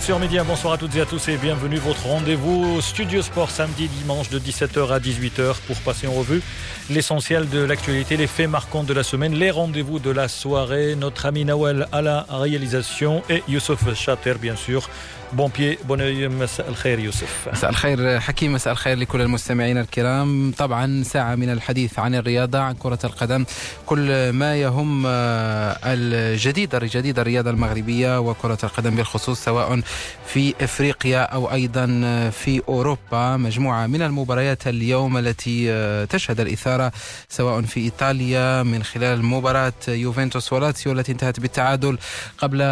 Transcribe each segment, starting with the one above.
17h05 sur Média. Bonsoir à toutes et à tous et bienvenue. Votre rendez-vous Studio Sport samedi, dimanche de 17h à 18h pour passer en revue l'essentiel de l'actualité, les faits marquants de la semaine, les rendez-vous de la soirée. Notre ami Nawel à la réalisation et Youssef Chater, bien sûr, بون بي بون مساء الخير يوسف مساء الخير حكيم مساء الخير لكل المستمعين الكرام. طبعا ساعة من الحديث عن الرياضة عن كرة القدم. كل ما يهم آه، الجديد الجديد الرياضة المغربية وكرة القدم بالخصوص سواء في إفريقيا أو أيضا في أوروبا. مجموعة من المباريات اليوم التي آه، تشهد الاثارة سواء في إيطاليا من خلال مباراة يوفنتوس ولاتسيو التي انتهت بالتعادل قبل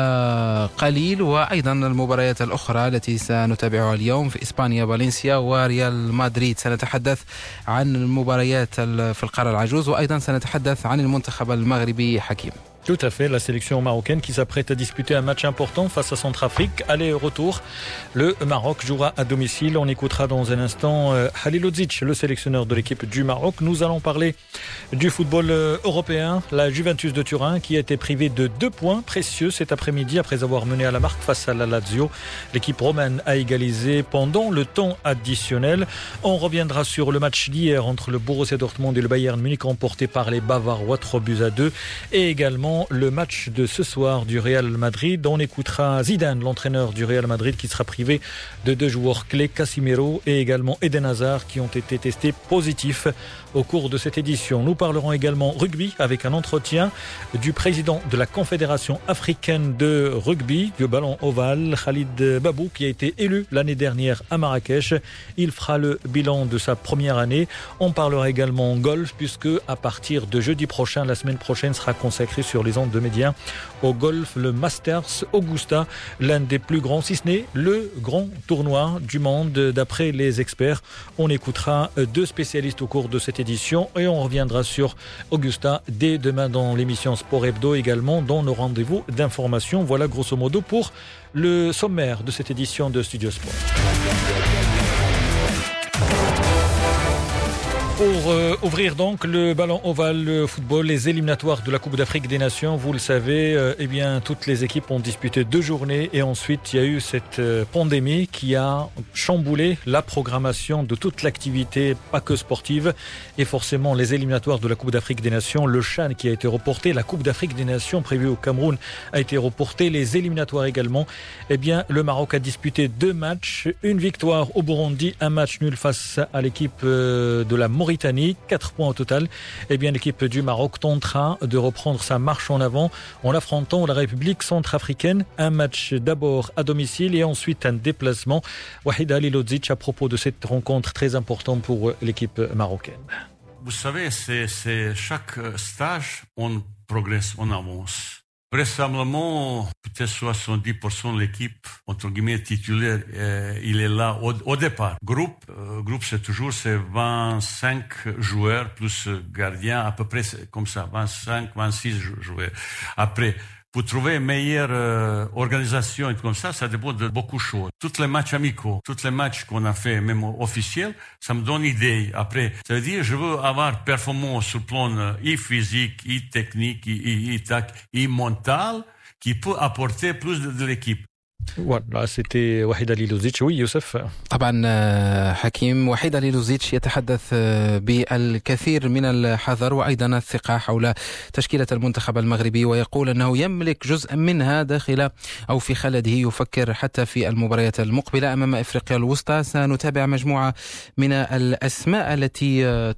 قليل وأيضا المباريات الأخرى التي سنتابعها اليوم في إسبانيا فالنسيا وريال مدريد. سنتحدث عن المباريات في القارة العجوز وأيضا سنتحدث عن المنتخب المغربي حكيم. Tout à fait, la sélection marocaine qui s'apprête à disputer un match important face à Centrafrique. Aller-retour, le Maroc jouera à domicile. On écoutera dans un instant euh, Halilodzic, le sélectionneur de l'équipe du Maroc. Nous allons parler du football euh, européen, la Juventus de Turin qui a été privée de deux points précieux cet après-midi après avoir mené à la marque face à la Lazio. L'équipe romaine a égalisé pendant le temps additionnel. On reviendra sur le match d'hier entre le Borussia Dortmund et le Bayern Munich remporté par les Bavarois 3 buts à 2 et également le match de ce soir du Real Madrid. On écoutera Zidane, l'entraîneur du Real Madrid, qui sera privé de deux joueurs clés, Casimiro et également Eden Hazard, qui ont été testés positifs au cours de cette édition. Nous parlerons également rugby avec un entretien du président de la Confédération africaine de rugby, du ballon ovale, Khalid Babou, qui a été élu l'année dernière à Marrakech. Il fera le bilan de sa première année. On parlera également golf, puisque à partir de jeudi prochain, la semaine prochaine sera consacrée sur les ondes de médias au golf, le Masters Augusta, l'un des plus grands, si ce n'est le grand tournoi du monde d'après les experts. On écoutera deux spécialistes au cours de cette édition et on reviendra sur Augusta dès demain dans l'émission Sport Hebdo également dans nos rendez-vous d'information. Voilà grosso modo pour le sommaire de cette édition de Studio Sport. Pour euh, ouvrir donc le ballon ovale le football, les éliminatoires de la Coupe d'Afrique des Nations, vous le savez, euh, eh bien toutes les équipes ont disputé deux journées et ensuite il y a eu cette euh, pandémie qui a chamboulé la programmation de toute l'activité, pas que sportive, et forcément les éliminatoires de la Coupe d'Afrique des Nations, le Chan qui a été reporté, la Coupe d'Afrique des Nations prévue au Cameroun a été reportée, les éliminatoires également. Eh bien le Maroc a disputé deux matchs, une victoire au Burundi, un match nul face à l'équipe de la Mauritanie Mauritanie, 4 points au total. Eh bien, l'équipe du Maroc tentera de reprendre sa marche en avant en affrontant la République centrafricaine. Un match d'abord à domicile et ensuite un déplacement. Wahid Ali Lodzic à propos de cette rencontre très importante pour l'équipe marocaine. Vous savez, c'est chaque stage, on progresse, on avance. Vraisemblablement, peut-être 70% de l'équipe, entre guillemets, titulaire, euh, il est là au, départ. Groupe, euh, groupe c'est toujours c'est 25 joueurs plus gardien, à peu près comme ça, 25, 26 joueurs. Après, pour trouver une meilleure euh, organisation et comme ça, ça dépend de beaucoup de choses. Tous les matchs amicaux, tous les matchs qu'on a fait, même officiels, ça me donne idée. Après, ça veut dire, je veux avoir performance sur le plan euh, physique, et technique, et, et, mental, qui peut apporter plus de l'équipe. Voilà, c'était وحيد علي لوزيتش وي يوسف طبعا حكيم وحيد علي لوزيتش يتحدث بالكثير من الحذر وأيضا الثقة حول تشكيلة المنتخب المغربي ويقول أنه يملك جزء منها داخل أو في خلده يفكر حتى في المباريات المقبلة أمام إفريقيا الوسطى. سنتابع مجموعة من الأسماء التي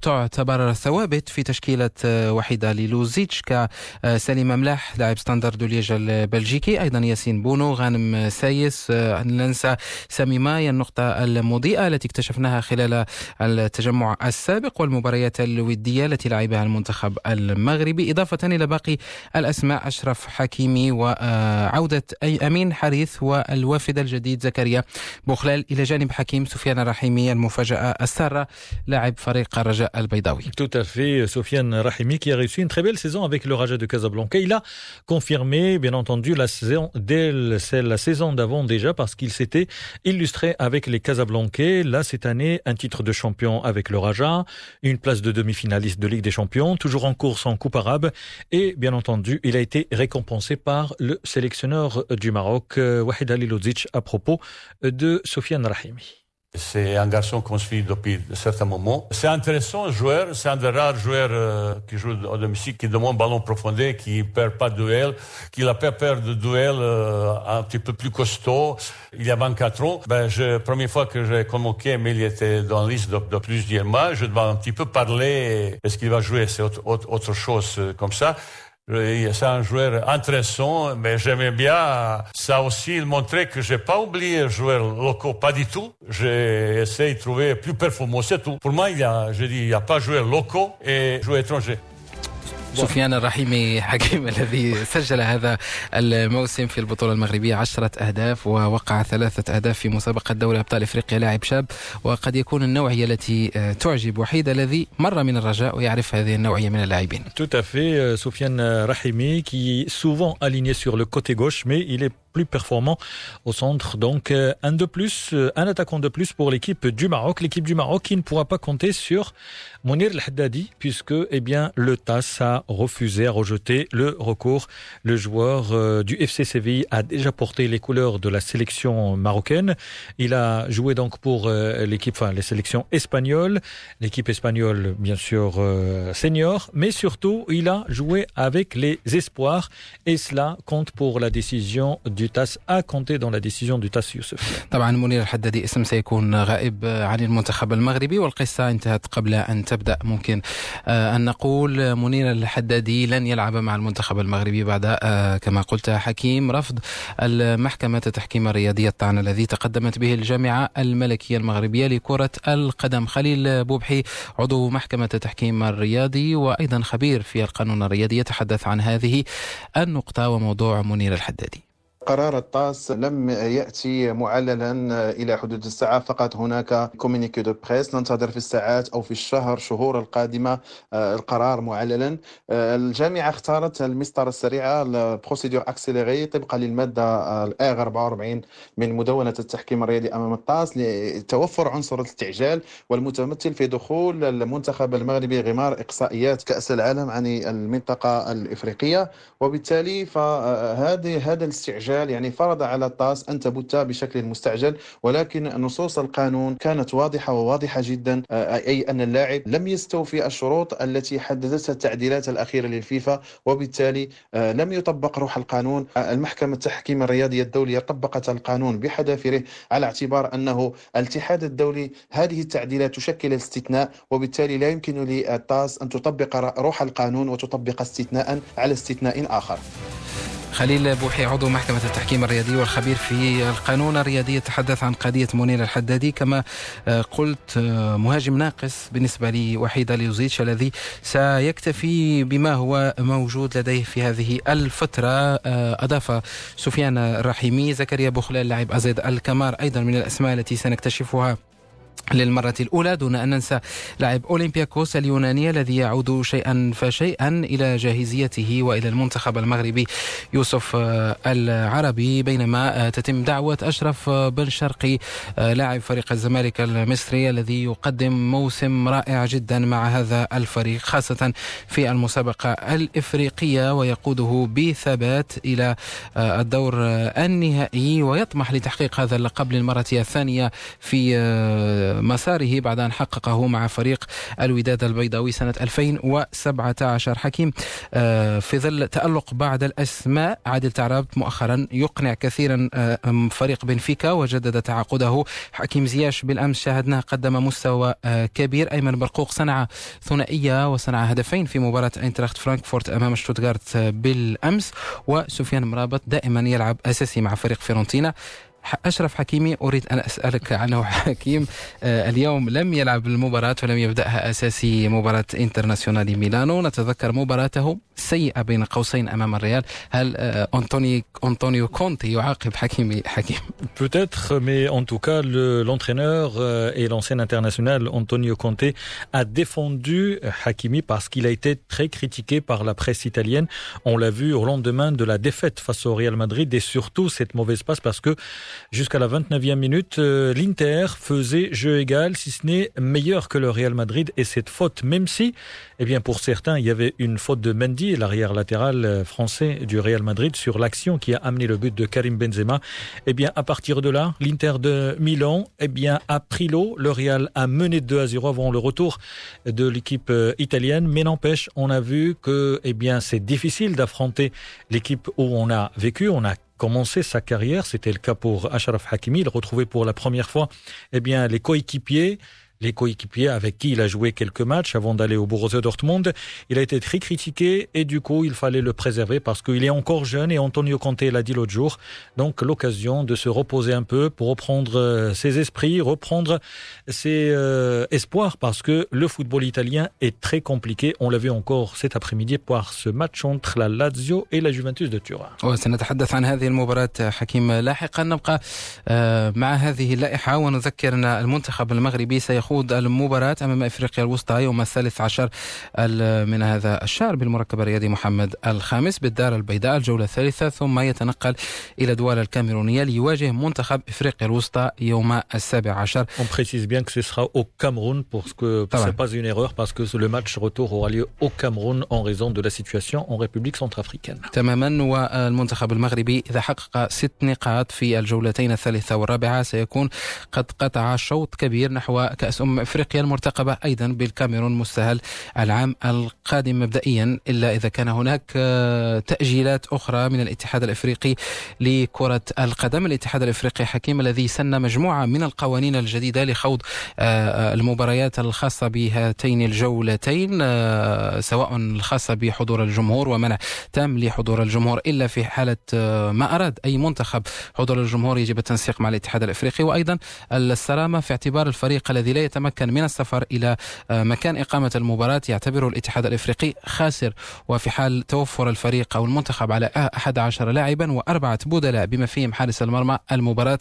تعتبر ثوابت في تشكيلة وحيد علي لوزيتش كسليم مملاح لاعب ستاندرد ليج البلجيكي أيضا ياسين بونو غانم سايس لا ننسى سامي ماي النقطة المضيئة التي اكتشفناها خلال التجمع السابق والمباريات الودية التي لعبها المنتخب المغربي. إضافة إلى باقي الأسماء أشرف حكيمي وعودة أي أمين حريث والوافد الجديد زكريا بوخلال. إلى جانب حكيم سفيان الرحيمي المفاجأة السارة لاعب فريق الرجاء البيضاوي. Tout à fait, Sofiane Rahimi qui a réussi une très belle saison avec le Raja de Casablanca. Il a confirmé, bien entendu, la saison dès la saison d'avant déjà parce qu'il s'était illustré avec les Casablancais. Là, cette année, un titre de champion avec le Raja, une place de demi-finaliste de Ligue des Champions, toujours en course en Coupe arabe. Et bien entendu, il a été récompensé par le sélectionneur du Maroc, euh, Wahid Ali à propos de Sofiane Rahimi. C'est un garçon qu'on suit depuis un certain moment. C'est intéressant, joueur. C'est un des rares joueurs euh, qui joue au domicile, qui demande ballon profondé, qui perd pas de duel, qui n'a pas peur de duel euh, un petit peu plus costaud. Il y a 24 ans, ben, je, première fois que j'ai convoqué, mais il était dans la liste de, de plusieurs mois, je devais un petit peu parler, est-ce qu'il va jouer, c'est autre, autre, chose euh, comme ça. C'est un joueur intéressant, mais j'aimais bien ça aussi. Il montrait que j'ai pas oublié les joueurs locaux, pas du tout. J'ai essayé de trouver plus performant, c'est tout. Pour moi, il y a, je dis, il n'y a pas joueurs locaux et joueurs étrangers. سفيان الرحيمي حكيم الذي سجل هذا الموسم في البطولة المغربية عشرة أهداف ووقع ثلاثة أهداف في مسابقة دوري أبطال إفريقيا لاعب شاب. وقد يكون النوعية التي آه، تعجب وحيد الذي مر من الرجاء ويعرف هذه النوعية من اللاعبين. Tout à fait, euh, Soufiane Rahimi qui souvent aligné sur le côté gauche mais il est plus performant au centre. Donc euh, un de plus, euh, un attaquant de plus pour l'équipe du Maroc. L'équipe du Maroc qui ne pourra pas compter sur Mounir El-Haddadi puisque eh bien, le TAS a refusé, a rejeté le recours. Le joueur euh, du FC Séville a déjà porté les couleurs de la sélection marocaine. Il a joué donc pour l'équipe, enfin les sélections espagnoles, l'équipe espagnole bien sûr senior, mais surtout il a joué avec les espoirs et cela compte pour la décision du du TAS a compté dans la décision du TAS يوسف طبعا منير الحدادي اسم سيكون غائب عن المنتخب المغربي والقصة انتهت قبل أن تبدأ. ممكن آه، أن نقول منير الحدادي لن يلعب مع المنتخب المغربي بعد آه، كما قلت حكيم رفض المحكمة التحكيم الرياضية الطعن الذي تقدمت به الجامعة الملكية المغربية لكرة القدم. خليل بوبحي عضو محكمة التحكيم الرياضي وأيضا خبير في القانون الرياضي يتحدث عن هذه النقطة وموضوع منير الحدادي. قرار الطاس لم يأتي معللا إلى حدود الساعة فقط هناك كومينيكي دو بريس ننتظر في الساعات أو في الشهر شهور القادمة آه، القرار معللا. آه، الجامعة اختارت المسطرة السريعة البروسيدور اكسيليري طبقا للمادة الاغ 44 من مدونة التحكيم الرياضي أمام الطاس لتوفر عنصر الاستعجال والمتمثل في دخول المنتخب المغربي غمار إقصائيات كأس العالم عن المنطقة الإفريقية. وبالتالي فهذه هذا الاستعجال الاستعجال يعني فرض على الطاس أن تبت بشكل مستعجل ولكن نصوص القانون كانت واضحة وواضحة جدا آه، أي أن اللاعب لم يستوفي الشروط التي حددتها التعديلات الأخيرة للفيفا وبالتالي آه، لم يطبق روح القانون. آه، المحكمة التحكيم الرياضية الدولية طبقت القانون بحذافيره على اعتبار أنه الاتحاد الدولي هذه التعديلات تشكل استثناء وبالتالي لا يمكن للطاس أن تطبق روح القانون وتطبق استثناء على استثناء آخر. خليل بوحي عضو محكمة التحكيم الرياضي والخبير في القانون الرياضي يتحدث عن قضية منير الحدادي. كما آه، قلت آه، مهاجم ناقص بالنسبة لوحيد ليوزيتش الذي سيكتفي بما هو موجود لديه في هذه الفترة. آه، أضاف سفيان الرحيمي زكريا بوخلال لاعب أزيد الكمار أيضا من الأسماء التي سنكتشفها للمرة الأولى دون أن ننسى لاعب أولمبياكوس اليوناني الذي يعود شيئا فشيئا إلى جاهزيته وإلى المنتخب المغربي يوسف آه، العربي. بينما آه، تتم دعوة أشرف بن شرقي آه، لاعب فريق الزمالك المصري الذي يقدم موسم رائع جدا مع هذا الفريق خاصة في المسابقة الإفريقية ويقوده بثبات إلى الدور النهائي ويطمح لتحقيق هذا اللقب للمرة الثانية في مساره بعد أن حققه مع فريق الوداد البيضاوي سنة 2017 حكيم آه، في ظل تألق بعض الأسماء عادل تعرابت مؤخرا يقنع كثيرا آه، فريق بنفيكا وجدد تعاقده. حكيم زياش بالأمس شاهدناه قدم مستوى آه، كبير. أيمن برقوق صنع ثنائية وصنع هدفين في مباراة أينتراخت فرانكفورت أمام شتوتغارت بالأمس. وسفيان مرابط دائما يلعب أساسي مع فريق فيرونتينا أشرف حكيمي أريد أن أسألك عنه حكيم اليوم لم يلعب المباراة ولم يبدأها أساسي مباراة انترناسيونال ميلانو نتذكر مباراته سيئة بين قوسين أمام الريال هل أنطوني أنطونيو كونتي يعاقب حكيمي حكيم Peut-être, mais en tout cas, l'entraîneur le, et l'ancien international Antonio Conte a défendu Hakimi parce qu'il a été très critiqué par la presse italienne. On l'a vu au lendemain de la défaite face au Real Madrid et surtout cette mauvaise passe parce que jusqu'à la 29e minute, l'Inter faisait jeu égal, si ce n'est meilleur que le Real Madrid et cette faute, même si, eh bien, pour certains, il y avait une faute de Mendy, l'arrière latéral français du Real Madrid, sur l'action qui a amené le but de Karim Benzema. Eh bien, à partir de là, l'Inter de Milan, eh bien, a pris l'eau. Le Real a mené 2 à 0 avant le retour de l'équipe italienne. Mais n'empêche, on a vu que, eh bien, c'est difficile d'affronter l'équipe où on a vécu. On a commencé sa carrière. C'était le cas pour Ashraf Hakimi. Il retrouvait pour la première fois, eh bien, les coéquipiers les coéquipiers avec qui il a joué quelques matchs avant d'aller au Borussia Dortmund. Il a été très critiqué et du coup, il fallait le préserver parce qu'il est encore jeune et Antonio Conte l'a dit l'autre jour. Donc, l'occasion de se reposer un peu pour reprendre ses esprits, reprendre ses euh, espoirs parce que le football italien est très compliqué. On l'a vu encore cet après-midi par ce match entre la Lazio et la Juventus de Turin. وسنتحدث عن هذه المباراة حكيم لاحقا نبقى مع هذه اللائحة ونذكر أن المنتخب المغربي سيخوض خوض المباراة أمام إفريقيا الوسطى يوم الثالث عشر من هذا الشهر بالمركب الرياضي محمد الخامس بالدار البيضاء الجولة الثالثة ثم يتنقل إلى دوالا الكاميرونية ليواجه منتخب إفريقيا الوسطى يوم السابع عشر On précise bien que ce sera au Cameroun parce que ce n'est pas une erreur parce que le match retour aura lieu au Cameroun en raison de la situation en République centrafricaine. تماما والمنتخب المغربي إذا حقق ست نقاط في الجولتين الثالثة والرابعة سيكون قد قطع شوط كبير نحو كأس أمم إفريقيا المرتقبة أيضا بالكاميرون مستهل العام القادم مبدئيا إلا إذا كان هناك تأجيلات أخرى من الاتحاد الإفريقي لكرة القدم، الاتحاد الإفريقي حكيم الذي سن مجموعة من القوانين الجديدة لخوض المباريات الخاصة بهاتين الجولتين سواء الخاصة بحضور الجمهور ومنع تام لحضور الجمهور إلا في حالة ما أراد أي منتخب حضور الجمهور يجب التنسيق مع الاتحاد الإفريقي. وأيضا السلامة في اعتبار الفريق الذي لا يتمكن من السفر إلى مكان إقامة المباراة. يعتبره الاتحاد الإفريقي خاسر وفي حال توفر الفريق أو المنتخب على 11 لاعبا وأربعة بدلاء بما فيهم حارس المرمى المباراة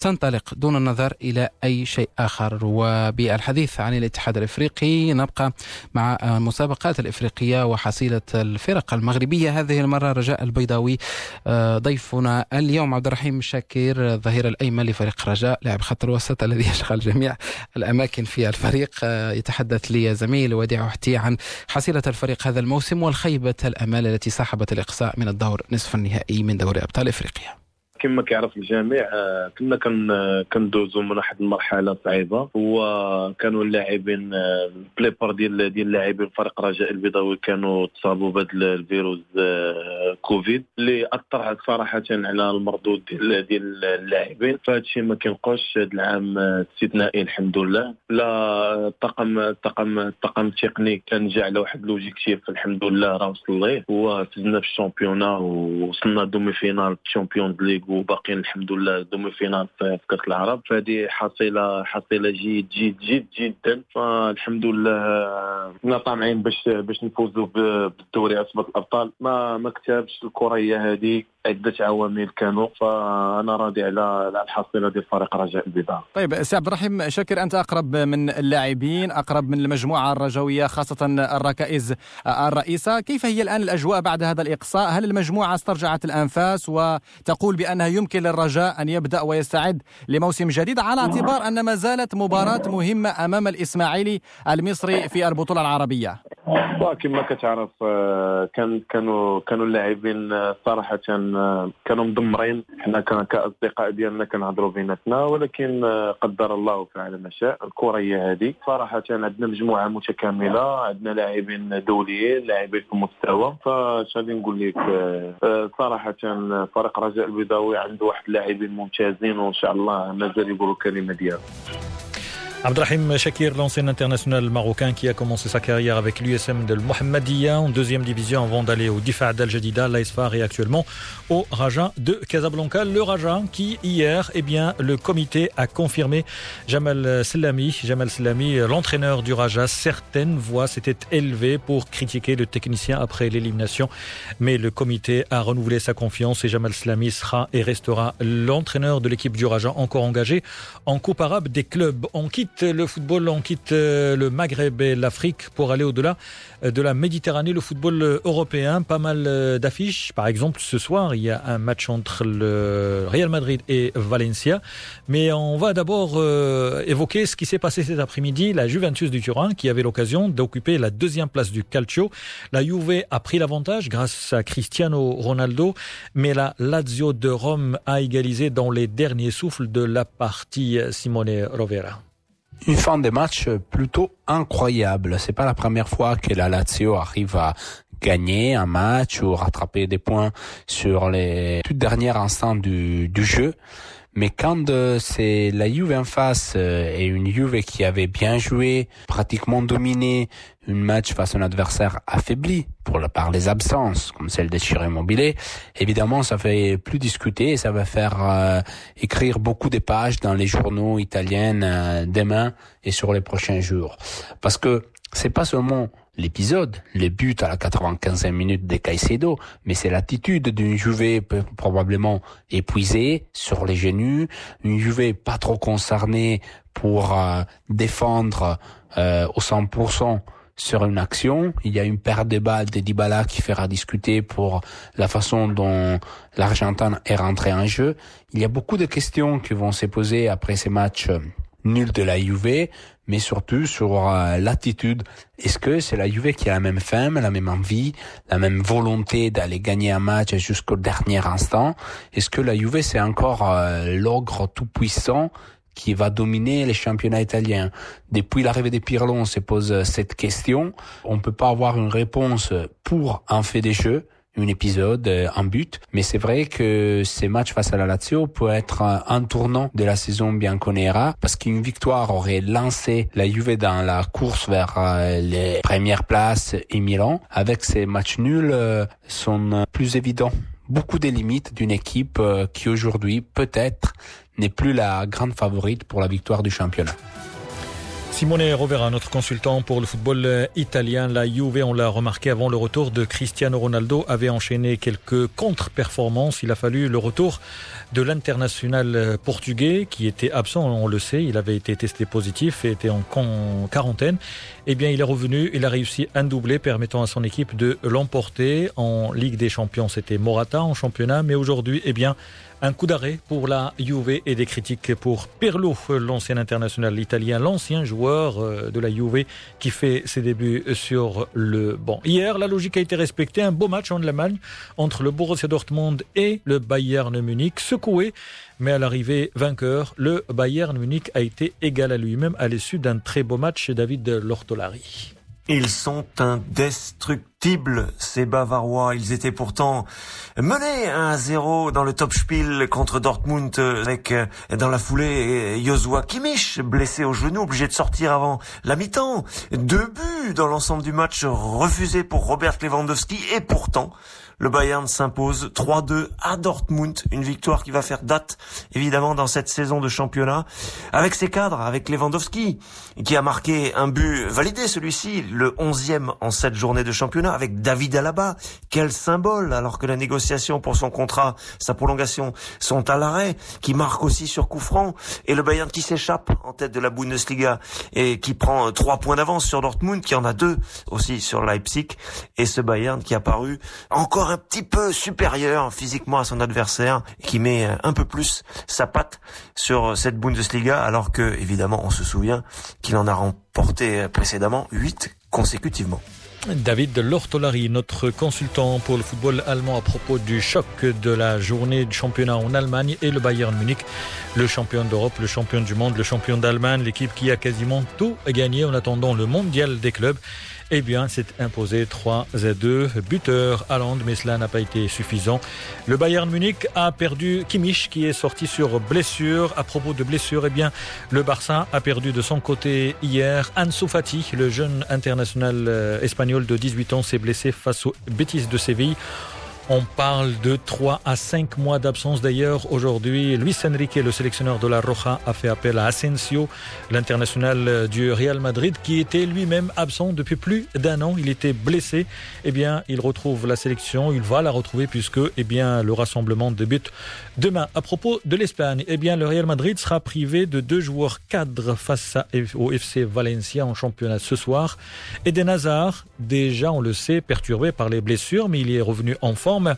تنطلق دون النظر إلى أي شيء آخر. وبالحديث عن الاتحاد الإفريقي نبقى مع المسابقات الإفريقية وحصيلة الفرق المغربية. هذه المرة رجاء البيضاوي ضيفنا اليوم عبد الرحيم شاكر الظهير الأيمن لفريق رجاء لاعب خط الوسط الذي يشغل جميع الأماكن في الفريق يتحدث لي زميل وديع وحتي عن حصيلة الفريق هذا الموسم والخيبة الأمال التي صاحبت الإقصاء من الدور نصف النهائي من دوري أبطال إفريقيا. كما كيعرف الجميع كنا كندوزو من واحد المرحلة صعيبة. وكانوا اللاعبين بليبار ديال ديال اللاعبين فريق رجاء البيضاوي كانوا تصابوا بهذا الفيروس كوفيد اللي أثر صراحة على المردود ديال ديال اللاعبين. فهذا الشيء ما كينقصش هذا العام استثنائي الحمد لله. لا الطاقم الطاقم الطاقم التقني كان جا على واحد لوجيكتيف الحمد لله راه وصل ليه. وفزنا في الشامبيونا ووصلنا دومي فينال الشامبيونز ليغ وباقيين الحمد لله دومي فينال في كاس العرب. فهذه حصيله حصيلة جيد جيد جيد جدا فالحمد لله كنا طامعين باش باش نفوزوا بالدوري عصبه الأبطال. ما ما كتبش الكره هذه عدة عوامل كانوا. فأنا راضي على الحصيلة ديال فريق رجاء البيضاء. طيب سي عبد الرحيم شاكر أنت أقرب من اللاعبين أقرب من المجموعة الرجوية خاصة الركائز الرئيسة، كيف هي الآن الأجواء بعد هذا الإقصاء؟ هل المجموعة استرجعت الأنفاس وتقول بانها يمكن للرجاء أن يبدأ ويستعد لموسم جديد على اعتبار أن ما زالت مباراة مهمة أمام الإسماعيلي المصري في البطولة العربية؟ كما كتعرف كان كانوا كانوا اللاعبين صراحة كانوا مدمرين. حنا كأصدقاء ديالنا كنهضروا بيناتنا ولكن قدر الله فعل ما شاء الكرة هي هذه. صراحة عندنا مجموعة متكاملة عندنا لاعبين دوليين لاعبين في المستوى. فاش غادي نقول لك صراحة فريق رجاء البيضاوي عنده واحد اللاعبين ممتازين وإن شاء الله مازال يقولوا الكلمة ديالهم. Abdrahim Shakir, l'ancien international marocain qui a commencé sa carrière avec l'USM de Mohammedia en deuxième division avant d'aller au Difa d'Al Jadida, l'Aisfar et actuellement au Raja de Casablanca. Le Raja qui hier, eh bien, le comité a confirmé Jamal Selami, Jamal Selami, l'entraîneur du Raja. Certaines voix s'étaient élevées pour critiquer le technicien après l'élimination, mais le comité a renouvelé sa confiance et Jamal Selami sera et restera l'entraîneur de l'équipe du Raja encore engagé en Coupe arabe des clubs. On quitte le football, on quitte euh, le Maghreb et l'Afrique pour aller au-delà euh, de la Méditerranée, le football euh, européen. Pas mal d'affiches. Par exemple, ce soir, il y a un match entre le Real Madrid et Valencia. Mais on va d'abord évoquer ce qui s'est passé cet après-midi. La Juventus du Turin, qui avait l'occasion d'occuper la deuxième place du Calcio. La Juve a pris l'avantage grâce à Cristiano Ronaldo. Mais la Lazio de Rome a égalisé dans les derniers souffles de la partie Simone Rovera une fin de match plutôt incroyable. C'est pas la première fois que la Lazio arrive à gagner un match ou rattraper des points sur les tout derniers instants du, du jeu. Mais quand euh, c'est la Juve en face euh, et une Juve qui avait bien joué, pratiquement dominé un match face à un adversaire affaibli pour la, par les absences, comme celle de Chiré Immobilier, évidemment, ça fait plus discuter et ça va faire euh, écrire beaucoup de pages dans les journaux italiens demain et sur les prochains jours. Parce que c'est pas seulement l'épisode, les buts à la 95e minute des Caicedo, mais c'est l'attitude d'une Juve probablement épuisée, sur les genoux, une Juve pas trop concernée pour euh, défendre euh, au 100% sur une action. Il y a une perte de balles de Dybala qui fera discuter pour la façon dont l'Argentin est rentré en jeu. Il y a beaucoup de questions qui vont se poser après ces matchs nuls de la Juve, mais surtout sur euh, l'attitude. Est-ce que c'est la Juve qui a la même faim, la même envie, la même volonté d'aller gagner un match jusqu'au dernier instant? Est-ce que la Juve c'est encore euh, l'ogre tout puissant qui va dominer les championnats italiens? Depuis l'arrivée des Pirlo, on se pose cette question. On peut pas avoir une réponse pour un fait des jeux un épisode, euh, un but. Mais c'est vrai que ces matchs face à la Lazio peut être un tournant de la saison bianconera parce qu'une victoire aurait lancé la Juve dans la course vers euh, les premières places et Milan. Avec ces matchs nuls, euh, sont plus évidents beaucoup des limites d'une équipe qui aujourd'hui peut-être n'est plus la grande favorite pour la victoire du championnat. Simone Rovera, notre consultant pour le football italien, la Juve, on l'a remarqué avant le retour de Cristiano Ronaldo, avait enchaîné quelques contre-performances. Il a fallu le retour de l'international portugais qui était absent, on le sait, il avait été testé positif et était en quarantaine. Eh bien, il est revenu, il a réussi un doublé permettant à son équipe de l'emporter en Ligue des Champions. C'était Morata en championnat, mais aujourd'hui, eh bien, un coup d'arrêt pour la Juve et des critiques pour Pirlo, l'ancien international italien, l'ancien joueur euh, de la Juve qui fait ses débuts sur le banc. Hier, la logique a été respectée. Un beau match en Allemagne entre le Borussia Dortmund et le Bayern Munich, secoué. Mais à l'arrivée vainqueur, le Bayern Munich a été égal à lui-même à l'issue d'un très beau match David Lortolari. Ils sont indestructibles, ces Bavarois. Ils étaient pourtant menés 1 à 0 dans le top spiel contre Dortmund avec euh, dans la foulée Joshua Kimmich, blessé au genou, obligé de sortir avant la mi-temps. Deux buts dans l'ensemble du match refusés pour Robert Lewandowski et pourtant le Bayern s'impose 3-2 à Dortmund, une victoire qui va faire date évidemment dans cette saison de championnat. Avec ses cadres, avec Lewandowski qui a marqué un but validé celui-ci, le 11e en cette journée de championnat avec David Alaba. Quel symbole alors que la négociation pour son contrat, sa prolongation sont à l'arrêt, qui marque aussi sur coup franc. Et le Bayern qui s'échappe en tête de la Bundesliga et qui prend trois points d'avance sur Dortmund qui en a deux aussi sur Leipzig. Et ce Bayern qui a paru encore un petit peu supérieur physiquement à son adversaire, qui met un peu plus sa patte sur cette Bundesliga, alors que, évidemment, on se souvient qu'il en a remporté précédemment 8 consécutivement. David Lortolari, notre consultant pour le football allemand à propos du choc de la journée du championnat en Allemagne et le Bayern Munich, le champion d'Europe, le champion du monde, le champion d'Allemagne, l'équipe qui a quasiment tout gagné en attendant le mondial des clubs eh bien, s'est imposé 3 à 2. Buteur à Londres, mais cela n'a pas été suffisant. Le Bayern Munich a perdu Kimmich, qui est sorti sur blessure. À propos de blessure, eh bien, le Barça a perdu de son côté hier. Ansu Fati, le jeune international euh, espagnol de 18 ans, s'est blessé face aux bêtises de Séville. On parle de 3 à 5 mois d'absence d'ailleurs. Aujourd'hui, Luis Enrique, le sélectionneur de la Roja, a fait appel à Asensio, l'international du Real Madrid, qui était lui-même absent depuis plus d'un an. Il était blessé. Eh bien, il retrouve la sélection. Il va la retrouver puisque, eh bien, le rassemblement débute demain. À propos de l'Espagne, eh bien, le Real Madrid sera privé de deux joueurs cadres face au FC Valencia en championnat ce soir. Eden Hazard, déjà, on le sait, perturbé par les blessures, mais il est revenu en forme.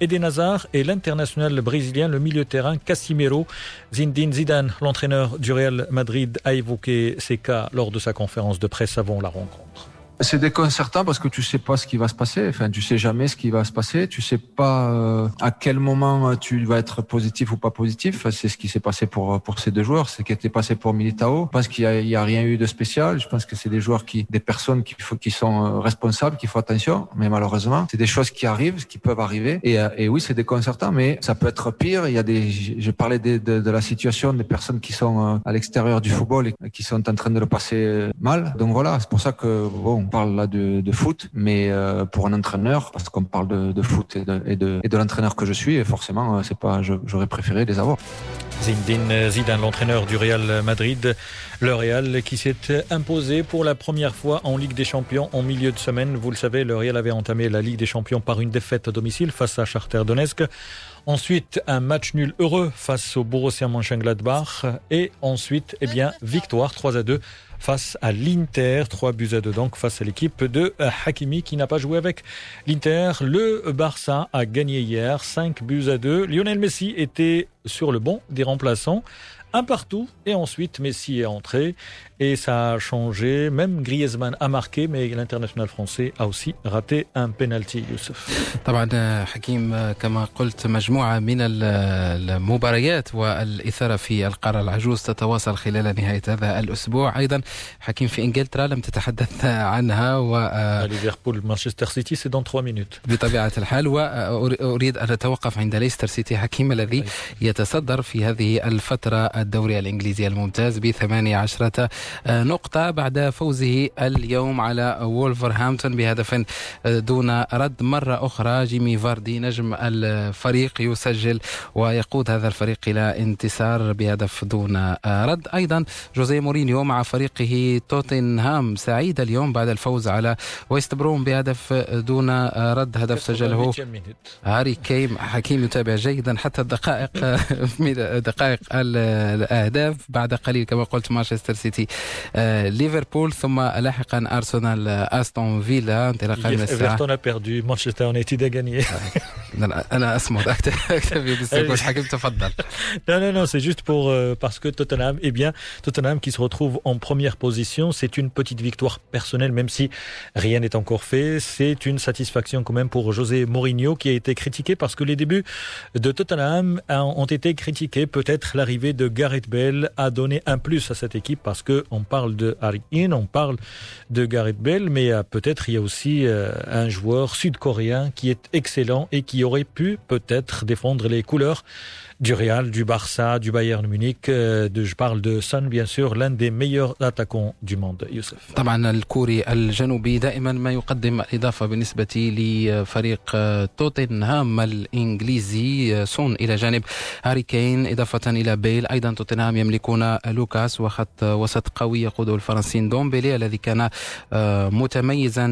Eden Hazard et l'international brésilien, le milieu terrain Casimiro. Zinedine Zidane, l'entraîneur du Real Madrid, a évoqué ces cas lors de sa conférence de presse avant la rencontre. C'est déconcertant parce que tu sais pas ce qui va se passer. Enfin, tu sais jamais ce qui va se passer. Tu sais pas euh, à quel moment euh, tu vas être positif ou pas positif. C'est ce qui s'est passé pour euh, pour ces deux joueurs. C'est ce qui a été passé pour Militao. Je pense qu'il y, a, rien eu de spécial. Je pense que c'est des joueurs qui, des personnes qui faut, qui sont responsables, qui font attention. Mais malheureusement, c'est des choses qui arrivent, qui peuvent arriver. Et, et oui, c'est déconcertant, mais ça peut être pire. Il y a des, je parlais de, de, de la situation des personnes qui sont à l'extérieur du football et qui sont en train de le passer mal. Donc voilà, c'est pour ça que bon parle là de, foot, mais euh, pour un entraîneur, parce qu'on parle de, foot et de, l'entraîneur que je suis, forcément, euh, c'est pas, j'aurais préféré les avoir. Zinedine Zidane, l'entraîneur du Real Madrid, le Real qui s'est imposé pour la première fois en Ligue des Champions en milieu de semaine. Vous le savez, le Real avait entamé la Ligue des Champions par une défaite à domicile face à Charter Donetsk. Ensuite, un match nul heureux face au Borussia Mönchengladbach. Et ensuite, eh bien, victoire 3 à 2 face à l'Inter. 3 buts à 2 donc face à l'équipe de Hakimi qui n'a pas joué avec l'Inter. Le Barça a gagné hier 5 buts à 2. Lionel Messi était sur le banc des remplaçants un partout et ensuite Messi est entré et ça a changé. Même Griezmann a marqué, mais l'international français a aussi raté un penalty, Youssef. طبعا حكيم كما قلت مجموعة من المباريات والإثارة في القارة العجوز تتواصل خلال نهاية هذا الأسبوع أيضا حكيم في إنجلترا لم تتحدث عنها و ليفربول مانشستر سيتي سي دون 3 مينوت بطبيعة الحال وأريد أن أتوقف عند ليستر سيتي حكيم الذي يتصدر في هذه الفترة الدوري الإنجليزي الممتاز بثمانية عشرة نقطة بعد فوزه اليوم على وولفرهامبتون بهدف دون رد مرة أخرى. جيمي فاردي نجم الفريق يسجل ويقود هذا الفريق إلى انتصار بهدف دون رد. أيضا جوزيه مورينيو مع فريقه توتنهام سعيد اليوم بعد الفوز على ويست بروم بهدف دون رد هدف سجله هاري كيم. حكيم يتابع جيدا حتى الدقائق دقائق الأهداف بعد قليل كما قلت مانشستر سيتي ليفربول ثم لاحقا ارسنال استون فيلا انطلاقا من الساعه ايفرتون a perdu Manchester United a gagné انا اصمت اكتفي بالسكوت حكيم تفضل non non non c'est juste pour euh, parce que Tottenham eh bien Tottenham qui se retrouve en première position c'est une petite victoire personnelle même si rien n'est encore fait c'est une satisfaction quand même pour José Mourinho qui a été critiqué parce que les débuts de Tottenham ont été critiqués peut-être l'arrivée de Gareth Bale a donné un plus à cette équipe parce que on parle de Harry Kane, on parle de Gareth Bale, mais euh, peut-être il y a aussi euh, un joueur sud-coréen qui est excellent et qui aurait pu peut-être défendre les couleurs du Real, du Barça, du Bayern Munich. De, je parle de Son, bien sûr, l'un des meilleurs attaquants du monde, Youssef. طبعا الكوري الجنوبي دائما ما يقدم إضافة بالنسبة لفريق توتنهام الإنجليزي سون إلى جانب هاري كين إضافة إلى بيل أيضا توتنهام يملكون لوكاس وخط وسط قوي يقوده الفرنسيين دومبيلي الذي كان متميزا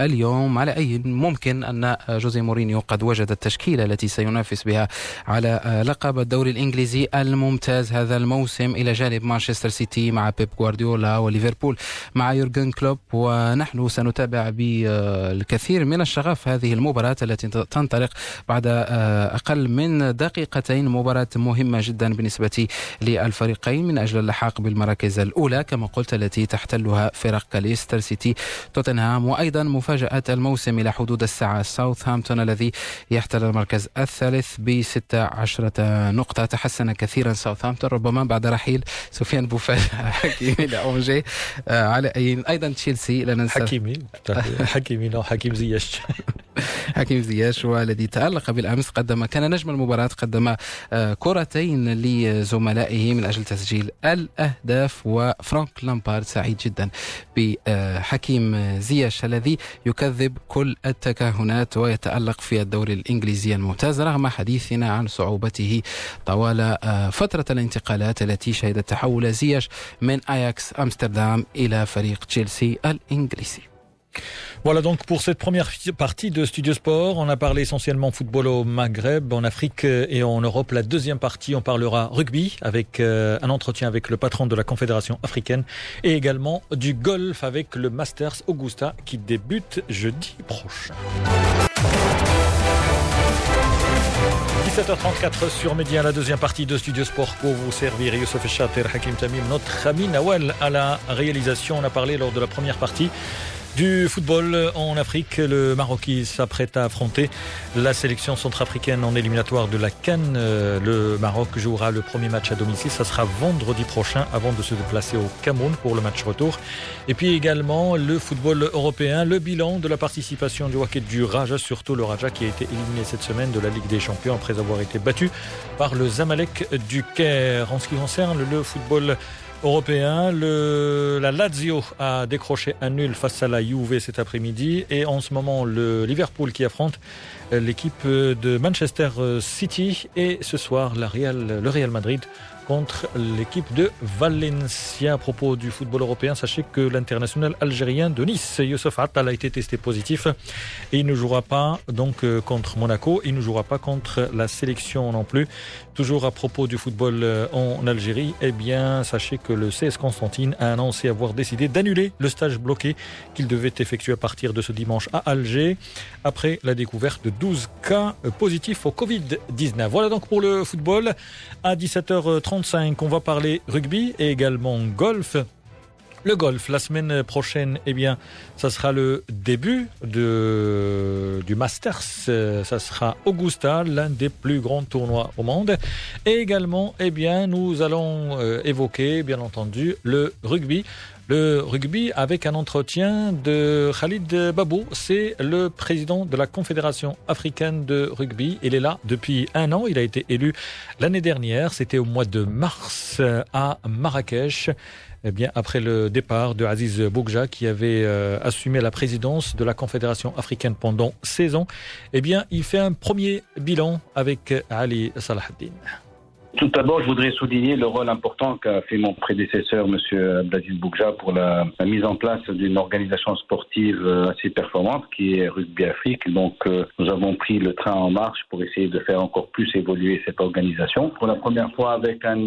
اليوم على أي ممكن أن جوزي مورينيو قد وجد التشكيلة التي سينافس بها على لقب الدوري الإنجليزي الممتاز هذا الموسم إلى جانب مانشستر سيتي مع بيب غوارديولا وليفربول مع يورجن كلوب. ونحن سنتابع بالكثير من الشغف هذه المباراة التي تنطلق بعد أقل من دقيقتين. مباراة مهمة جدا بالنسبة للفريقين من أجل اللحاق بالمراكز الأولى كما قلت التي تحتلها فرق كاليستر سيتي. توتنهام وأيضا مفاجأة الموسم إلى حدود الساعة ساوثهامبتون الذي يحتل المركز الثالث ب 16 نقطة تحسن كثيرا ساوثهامبتون ربما بعد رحيل سفيان بوفال حكيمي إلى أونجي على أي أيضا تشيلسي لا ننسى. حكيمي حكيمي نو حكيم زياش. حكيم زياش والذي تألق بالأمس قدم كان نجم المباراة قدم كرتين لزملائه من أجل تسجيل الأهداف وفرانك لامبارد سعيد جدا بحكيم زياش الذي يكذب كل التكهنات ويتألق في الدوري الإنجليزي الممتاز رغم حديثنا عن صعوبته طوال فترة الانتقالات التي شهدت تحول زياش من أياكس أمستردام إلى فريق تشيلسي الإنجليزي Voilà donc pour cette première partie de Studio Sport. On a parlé essentiellement football au Maghreb, en Afrique et en Europe. La deuxième partie, on parlera rugby avec un entretien avec le patron de la Confédération africaine et également du golf avec le Masters Augusta qui débute jeudi prochain. 17h34 sur Média, la deuxième partie de Studio Sport pour vous servir. Youssef Chater, Hakim Tamim, notre ami Nawal à la réalisation. On a parlé lors de la première partie du football en Afrique, le Maroc s'apprête à affronter la sélection centrafricaine en éliminatoire de la Cannes. Le Maroc jouera le premier match à domicile. Ça sera vendredi prochain avant de se déplacer au Cameroun pour le match retour. Et puis également le football européen, le bilan de la participation du Wacket du Raja, surtout le Raja qui a été éliminé cette semaine de la Ligue des Champions après avoir été battu par le Zamalek du Caire. En ce qui concerne le football européen. Le, la Lazio a décroché un nul face à la Juve cet après-midi et en ce moment le Liverpool qui affronte l'équipe de Manchester City et ce soir la le Real Madrid contre l'équipe de Valencia. À propos du football européen, sachez que l'international algérien de Nice, Youssef Attal, a été testé positif et il ne jouera pas donc contre Monaco, il ne jouera pas contre la sélection non plus. Toujours à propos du football en Algérie, eh bien, sachez que le CS Constantine a annoncé avoir décidé d'annuler le stage bloqué qu'il devait effectuer à partir de ce dimanche à Alger après la découverte de 12 cas positifs au Covid-19. Voilà donc pour le football. À 17h35, on va parler rugby et également golf. Le golf, la semaine prochaine, eh bien, ça sera le début de, du Masters. Ça sera Augusta, l'un des plus grands tournois au monde. Et également, eh bien, nous allons évoquer, bien entendu, le rugby. Le rugby avec un entretien de Khalid Babou. C'est le président de la Confédération africaine de rugby. Il est là depuis un an. Il a été élu l'année dernière. C'était au mois de mars à Marrakech eh bien, après le départ de Aziz Bougja, qui avait euh, assumé la présidence de la Confédération africaine pendant 16 ans, eh il fait un premier bilan avec Ali Salahaddin. Tout d'abord, je voudrais souligner le rôle important qu'a fait mon prédécesseur, M. Abdelaziz Bougja, pour la, mise en place d'une organisation sportive assez performante qui est Rugby Afrique. Donc, euh, nous avons pris le train en marche pour essayer de faire encore plus évoluer cette organisation. Pour la première fois, avec un,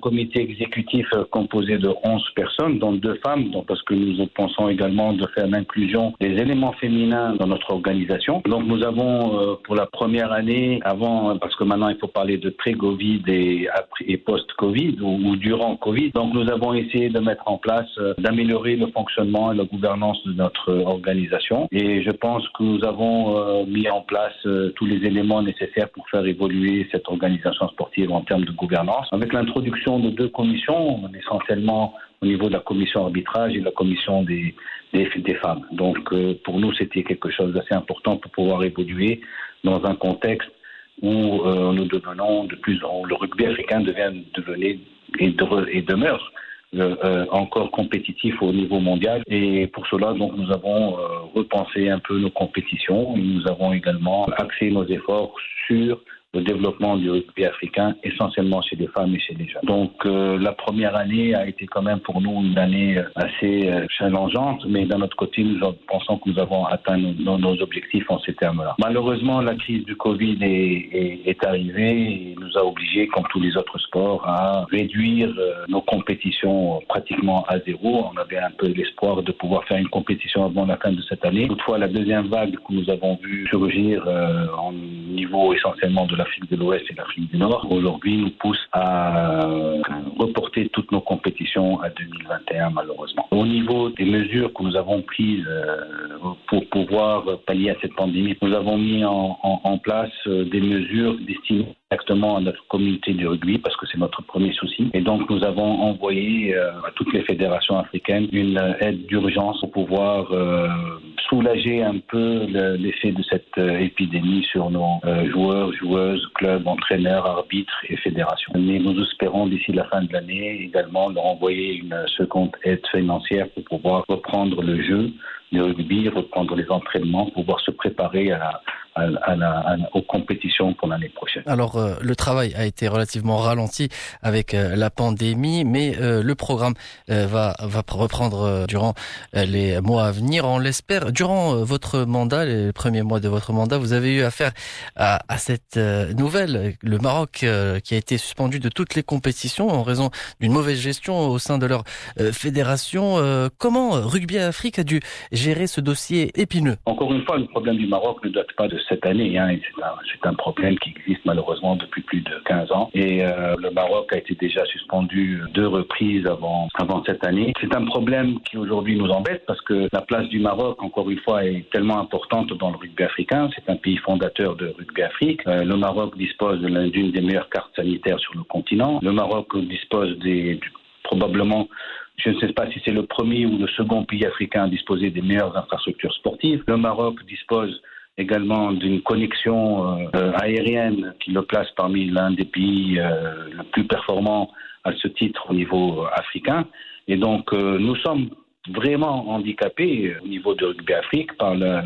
comité exécutif composé de 11 personnes, dont deux femmes, donc parce que nous pensons également de faire l'inclusion des éléments féminins dans notre organisation. Donc, nous avons, euh, pour la première année, avant, parce que maintenant il faut parler de pré-Covid et et post-Covid ou, durant Covid. Donc nous avons essayé de mettre en place, euh, d'améliorer le fonctionnement et la gouvernance de notre organisation. Et je pense que nous avons euh, mis en place euh, tous les éléments nécessaires pour faire évoluer cette organisation sportive en termes de gouvernance. Avec l'introduction de deux commissions, essentiellement au niveau de la commission arbitrage et de la commission des, des femmes. Donc pour nous, c'était quelque chose d'assez important pour pouvoir évoluer dans un contexte où euh, nous devenons de plus en le rugby africain devient devenir et, de, et demeure euh, encore compétitif au niveau mondial. Et pour cela donc nous avons euh, repensé un peu nos compétitions. Nous avons également axé nos efforts sur le développement du rugby africain, essentiellement chez les femmes et chez les jeunes. Donc euh, la première année a été quand même pour nous une année assez euh, challengeante, mais d'un autre côté, nous pensons que nous avons atteint nos, nos objectifs en ces termes-là. Malheureusement, la crise du Covid est, est, est, arrivée et nous a obligés, comme tous les autres sports, à réduire euh, nos compétitions pratiquement à zéro. On avait un peu l'espoir de pouvoir faire une compétition avant la fin de cette année. Toutefois, la deuxième vague que nous avons vu surgir en niveau essentiellement de l'Afrique de l'Ouest et l'Afrique du Nord, aujourd'hui nous pousse à reporter toutes nos compétitions à 2021 malheureusement. Au niveau des mesures que nous avons prises pour pouvoir pallier à cette pandémie, nous avons mis en, en, en place des mesures destinées directement à notre communauté du rugby parce que c'est notre premier souci. Et donc nous avons envoyé euh, à toutes les fédérations africaines une aide d'urgence pour pouvoir euh, soulager un peu l'effet de cette euh, épidémie sur nos joueurs, joueuses, clubs, entraîneurs, arbitres et fédérations. Mais nous espérons d'ici la fin de l'année également leur envoyer une seconde aide financière pour pouvoir reprendre le jeu de rugby, reprendre les entraînements, pouvoir se préparer à aux compétitions pour l'année prochaine. Alors, euh, le travail a été relativement ralenti avec euh, la pandémie, mais euh, le programme va, va reprendre durant les mois à venir. On l'espère. Durant votre mandat, les premiers mois de votre mandat, vous avez eu affaire à, à cette nouvelle. Le Maroc qui a été suspendu de toutes les compétitions en raison d'une mauvaise gestion au sein de leur fédération. comment Rugby Afrique a dû gérer ce dossier épineux? Encore une fois, le problème du Maroc ne date pas de cette année. Hein, c'est un, problème qui existe malheureusement depuis plus de 15 ans. Et euh, le Maroc a été déjà suspendu deux reprises avant, cette année. C'est un problème qui aujourd'hui nous embête parce que la place du Maroc, encore une fois, est tellement importante dans le rugby africain. C'est un pays fondateur de rugby Afrique. Euh, le Maroc dispose d'une des meilleures cartes sanitaires sur le continent. Le Maroc dispose des, probablement je ne sais pas si c'est le premier ou le second pays africain à disposer des meilleures infrastructures sportives. Le Maroc dispose également d'une connexion euh, aérienne qui le place parmi l'un des pays euh, le plus performants à ce titre au niveau africain. Et donc, euh, nous sommes vraiment handicapés au niveau de rugby Afrique par le,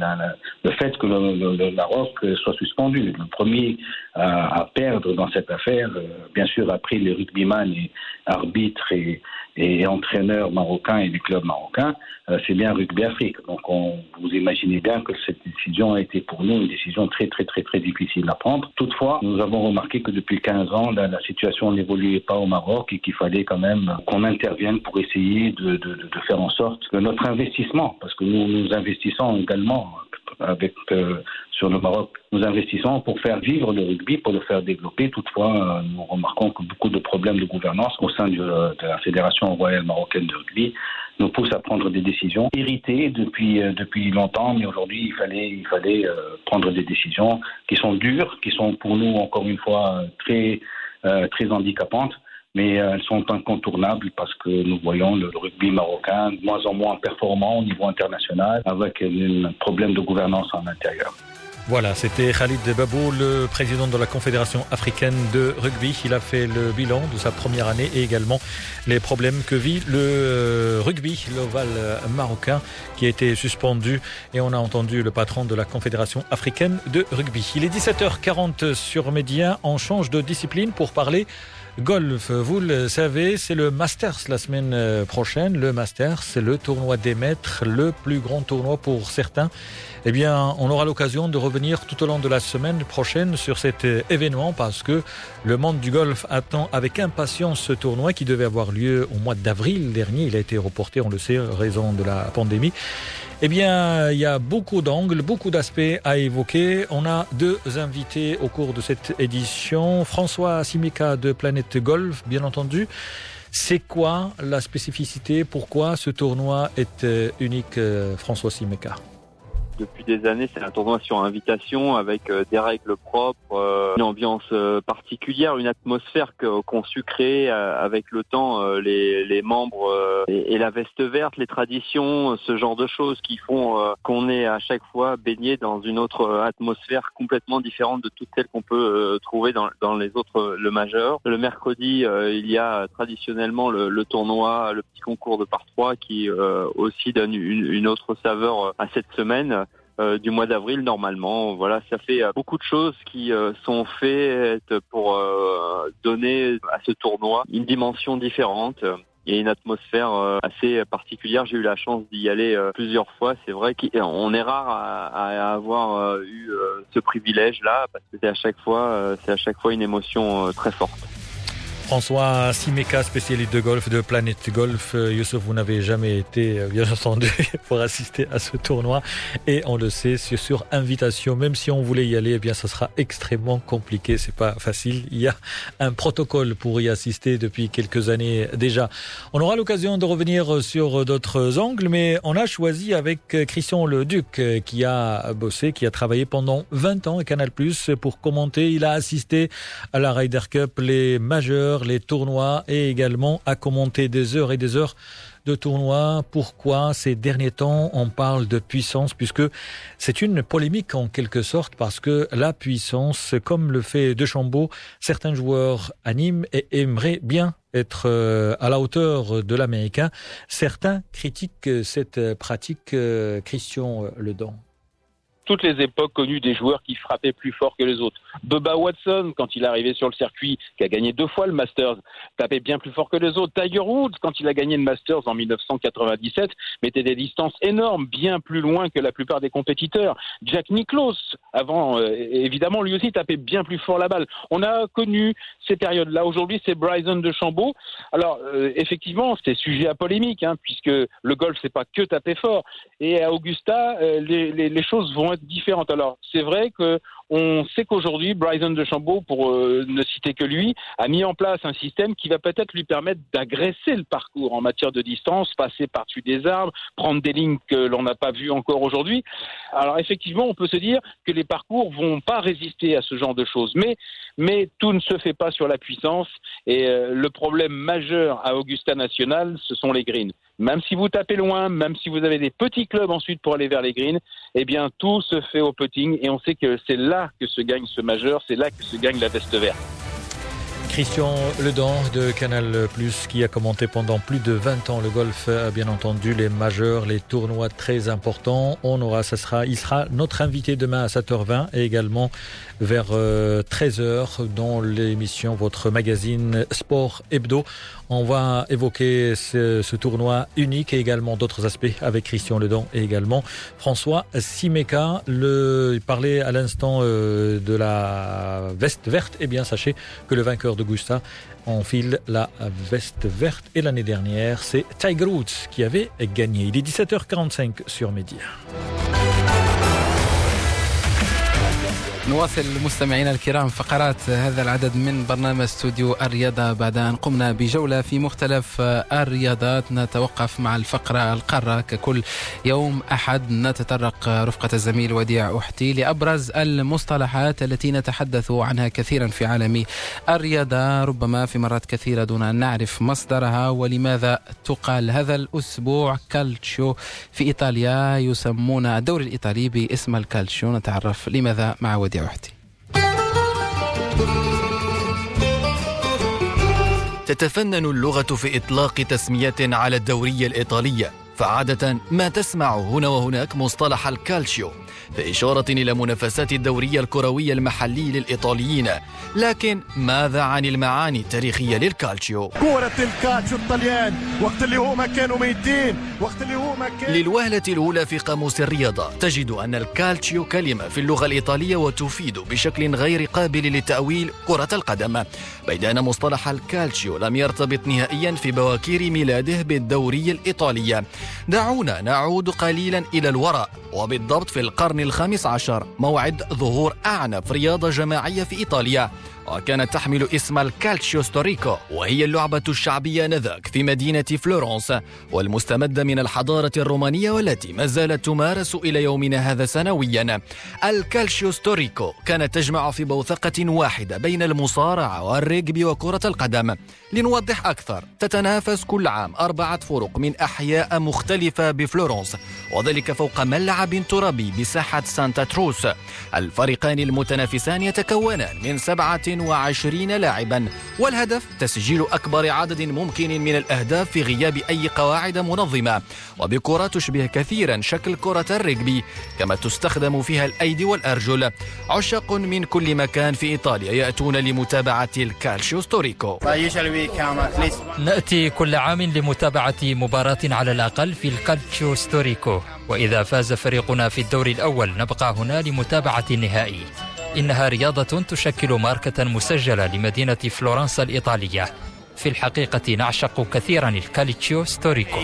le fait que le, Maroc soit suspendu. Le premier à, à perdre dans cette affaire, bien sûr, après les rugbyman et arbitres et, et entraîneurs marocains et des clubs marocains, euh, c'est bien Rugby Afrique. Donc on, vous imaginez bien que cette décision a été pour nous une décision très très très très difficile à prendre. Toutefois, nous avons remarqué que depuis 15 ans, la, la situation n'évoluait pas au Maroc et qu'il fallait quand même qu'on intervienne pour essayer de, de, de, faire en sorte que notre investissement, parce que nous nous investissons également euh, sur le Maroc. Nous investissons pour faire vivre le rugby, pour le faire développer. Toutefois, euh, nous remarquons que beaucoup de problèmes de gouvernance au sein de, la Fédération royale marocaine de rugby nous poussent à prendre des décisions héritées depuis euh, longtemps, mais aujourd'hui il fallait prendre des décisions qui sont dures, qui sont pour nous encore une fois très handicapantes mais elles sont incontournables parce que nous voyons le rugby marocain de moins en moins performant au niveau international avec un problème de gouvernance en intérieur. Voilà, c'était Khalid Babou, le président de la Confédération africaine de rugby. Il a fait le bilan de sa première année et également les problèmes que vit le rugby, l'ovale marocain, qui a été suspendu. Et on a entendu le patron de la Confédération africaine de rugby. Il est 17h40 sur Média. On change de discipline pour parler golf. Vous le savez, c'est le Masters la semaine euh, prochaine. Le Masters, c'est le tournoi des maîtres, le plus grand tournoi pour certains. Eh bien, on aura l'occasion de revenir tout au long de la semaine prochaine sur cet euh, événement parce que le monde du golf attend avec impatience ce tournoi qui devait avoir lieu au mois d'avril dernier. Il a été reporté, on le sait, raison de la pandémie. Eh bien, il y a beaucoup d'angles, beaucoup d'aspects à évoquer. On a deux invités au cours de cette édition. François Simika de Planète Golf, bien entendu. C'est quoi la spécificité? Pourquoi ce tournoi est euh, unique, euh, François Simeka depuis des années, c'est un tournoi sur invitation avec euh, des règles propres, euh, une ambiance euh, particulière, une atmosphère qu'ont su créer avec le temps les, les, membres et, la veste verte, les traditions, ce genre de choses qui font qu'on est à chaque fois baigné dans une autre atmosphère complètement différente de toutes celles qu'on peut trouver dans, dans, les autres le majeur. Le mercredi, il y a traditionnellement le, tournoi, le petit concours de par trois qui aussi donne une autre saveur à cette semaine. Euh, du mois d'avril normalement. Voilà, ça fait euh, beaucoup de choses qui euh, sont faites pour donner à ce tournoi une dimension différente et une atmosphère assez particulière. J'ai eu la chance d'y aller plusieurs fois. C'est vrai qu'on est rare à, avoir eu ce privilège-là parce que c'est à chaque fois, c'est à chaque fois une émotion très forte. François Simeka, spécialiste de golf de Planète Golf. Euh, Youssef, vous n'avez jamais été, euh, bien entendu, pour assister à ce tournoi. Et on le sait, c'est sur invitation. Même si on voulait y aller, eh bien, ça sera extrêmement compliqué. C'est pas facile. Il y a un protocole pour y assister depuis quelques années déjà. On aura l'occasion de revenir sur d'autres angles, mais on a choisi avec Christian Le Duc, qui a bossé, qui a travaillé pendant 20 ans à Canal+, pour commenter. Il a assisté à la Ryder Cup, les majeurs les tournois et également à commenter des heures et des heures de tournois. Pourquoi ces derniers temps on parle de puissance puisque c'est une polémique en quelque sorte parce que la puissance, comme le fait De Chambaud, certains joueurs animent et aimeraient bien être euh, à la hauteur de l'américain. Certains critiquent cette pratique. Euh, Christian Ledon toutes les époques connues des joueurs qui frappaient plus fort que les autres. Bubba Watson, quand il est arrivé sur le circuit, qui a gagné deux fois le Masters, tapait bien plus fort que les autres. Tiger Woods, quand il a gagné le Masters en 1997, mettait des distances énormes, bien plus loin que la plupart des compétiteurs. Jack Nicklaus, avant, euh, évidemment, lui aussi tapait bien plus fort la balle. On a connu ces périodes-là. Aujourd'hui, c'est Bryson de Chambaud. Alors, euh, effectivement, c'est sujet à polémique, hein, puisque le golf, c'est pas que taper fort. Et à Augusta, euh, les, les, les choses vont différentes. Alors, c'est vrai que on sait qu'aujourd'hui, Bryson DeChambeau, pour euh, ne citer que lui, a mis en place un système qui va peut-être lui permettre d'agresser le parcours en matière de distance, passer par-dessus des arbres, prendre des lignes que l'on n'a pas vues encore aujourd'hui. Alors effectivement, on peut se dire que les parcours vont pas résister à ce genre de choses, mais mais tout ne se fait pas sur la puissance. Et euh, le problème majeur à Augusta National, ce sont les greens. Même si vous tapez loin, même si vous avez des petits clubs ensuite pour aller vers les greens, eh bien tout se fait au putting et on sait que c'est là que se gagne ce majeur, c'est là que se gagne la veste verte. Christian Ledan de Canal Plus qui a commenté pendant plus de 20 ans le golf, bien entendu les majeurs, les tournois très importants. On aura, ça sera, il sera notre invité demain à 7h20 et également vers 13h euh, dans l'émission votre magazine Sport Hebdo. On va évoquer ce, tournoi unique et également d'autres aspects avec Christian Ledon et également François Simeka. Il parlait à l'instant euh, de la veste verte. Eh bien, sachez que le vainqueur d'Augusta enfile la veste verte. Et l'année dernière, c'est Tiger Woods qui avait gagné. Il est 17h45 sur Média. نواصل مستمعينا الكرام فقرات هذا العدد من برنامج استوديو الرياضة بعد أن قمنا بجولة في مختلف الرياضات. نتوقف مع الفقرة القارة. ككل يوم أحد نتطرق رفقة الزميل وديع أحتي لأبرز المصطلحات التي نتحدث عنها كثيرا في عالم الرياضة. ربما في مرات كثيرة دون أن نعرف مصدرها ولماذا تقال هذا الأسبوع. كالتشيو في إيطاليا يسمون الدوري الإيطالي باسم الكالتشيو نتعرف لماذا مع وديع. أحتي تتفنن اللغة في إطلاق تسمية على الدورية الإيطالية فعادة ما تسمع هنا وهناك مصطلح الكالشيو. في إشارة إلى منافسات الدورية الكروية المحلي للإيطاليين لكن ماذا عن المعاني التاريخية للكالتشيو؟ كرة الكالتشيو الطليان وقت اللي هما كانوا ميتين وقت اللي هما كانوا للوهلة الأولى في قاموس الرياضة تجد أن الكالتشيو كلمة في اللغة الإيطالية وتفيد بشكل غير قابل للتأويل كرة القدم بيد أن مصطلح الكالتشيو لم يرتبط نهائيا في بواكير ميلاده بالدوري الإيطالية دعونا نعود قليلا إلى الوراء وبالضبط في القرن الخامس عشر موعد ظهور أعنف رياضة جماعية في إيطاليا. وكانت تحمل اسم الكالتشيو ستوريكو وهي اللعبة الشعبية نذاك في مدينة فلورنس والمستمدة من الحضارة الرومانية والتي ما زالت تمارس إلى يومنا هذا سنويا. الكالتشيو ستوريكو كانت تجمع في بوثقة واحدة بين المصارعة والريجبي وكرة القدم. لنوضح أكثر تتنافس كل عام أربعة فرق من أحياء مختلفة بفلورنس وذلك فوق ملعب ترابي بساحة سانتا تروس. الفريقان المتنافسان يتكونان من سبعة وعشرين لاعبا. والهدف تسجيل أكبر عدد ممكن من الأهداف في غياب أي قواعد منظمة. وبكرة تشبه كثيرا شكل كرة الرجبي كما تستخدم فيها الأيدي والأرجل. عشاق من كل مكان في إيطاليا يأتون لمتابعة الكالشيو ستوريكو. نأتي كل عام لمتابعة مباراة على الأقل في الكالتشيو ستوريكو. وإذا فاز فريقنا في الدور الأول نبقى هنا لمتابعة النهائي. إنها رياضة تشكل ماركة مسجلة لمدينة فلورنسا الإيطالية. في الحقيقة نعشق كثيرا الكاليتشيو ستوريكو.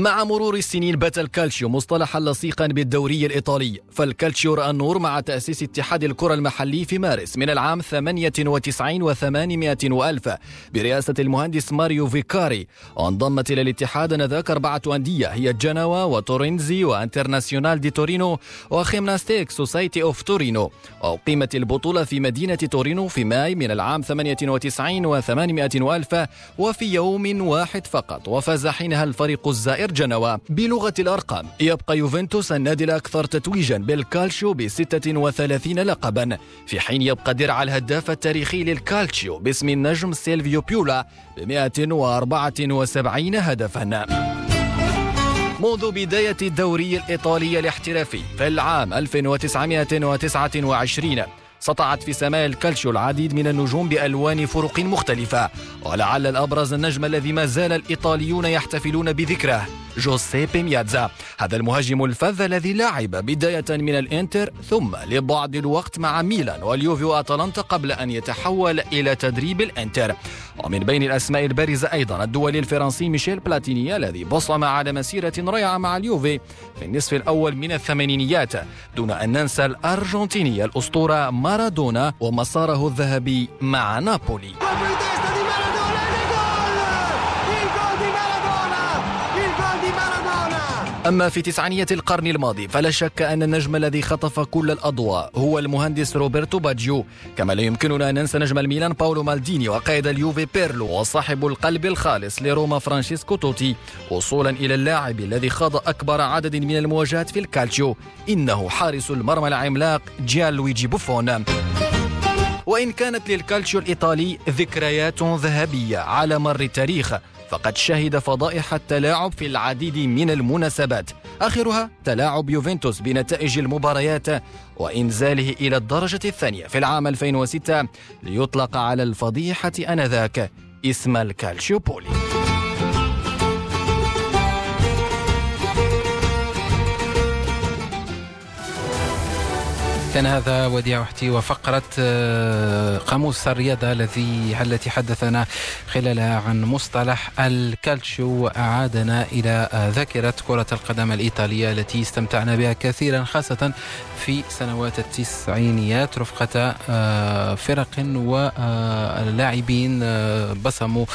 مع مرور السنين بات الكالتشيو مصطلحا لصيقا بالدوري الإيطالي. فالكالتشيو رأى النور مع تأسيس اتحاد الكرة المحلي في مارس من العام 98 و800 وألف برئاسة المهندس ماريو فيكاري. وانضمت إلى الاتحاد نذاك أربعة أندية هي جنوا وتورينزي وانترناسيونال دي تورينو وخيمناستيك سوسايتي أوف تورينو. وأقيمت البطولة في مدينة تورينو في ماي من العام 98 و800 وألف وفي يوم واحد فقط وفاز حينها الفريق الزائر جنوا بلغة الأرقام. يبقى يوفنتوس النادي الأكثر تتويجا بالكالشيو ب 36 لقبا. في حين يبقى درع الهداف التاريخي للكالتشيو باسم النجم سيلفيو بيولا ب 174 هدفا. منذ بداية الدوري الإيطالي الاحترافي في العام 1929 سطعت في سماء الكالشيو العديد من النجوم بألوان فرق مختلفة ولعل الأبرز النجم الذي ما زال الإيطاليون يحتفلون بذكره. جوزيبي مياتزا هذا المهاجم الفذ الذي لعب بداية من الإنتر ثم لبعض الوقت مع ميلان واليوفي وأتلانتا قبل أن يتحول إلى تدريب الإنتر. ومن بين الأسماء البارزة أيضا الدولي الفرنسي ميشيل بلاتيني الذي بصم على مسيرة رائعة مع اليوفي في النصف الأول من الثمانينيات دون أن ننسى الأرجنتيني الأسطورة مارادونا ومساره الذهبي مع نابولي. أما في تسعينية القرن الماضي فلا شك أن النجم الذي خطف كل الأضواء هو المهندس روبرتو باجيو. كما لا يمكننا أن ننسى نجم الميلان باولو مالديني وقائد اليوفي بيرلو وصاحب القلب الخالص لروما فرانشيسكو توتي وصولا إلى اللاعب الذي خاض أكبر عدد من المواجهات في الكالتشيو. إنه حارس المرمى العملاق جيان لويجي بوفون. وإن كانت للكالتشيو الإيطالي ذكريات ذهبية على مر التاريخ فقد شهد فضائح التلاعب في العديد من المناسبات. آخرها تلاعب يوفنتوس بنتائج المباريات وإنزاله إلى الدرجة الثانية في العام 2006 ليطلق على الفضيحة أنذاك اسم الكالشيوبولي كان هذا وديع وحتي وفقرة قاموس الرياضة الذي التي حدثنا خلالها عن مصطلح الكالتشيو وأعادنا إلى ذاكرة كرة القدم الإيطالية التي استمتعنا بها كثيرا خاصة في سنوات التسعينيات رفقة فرق ولاعبين بصموا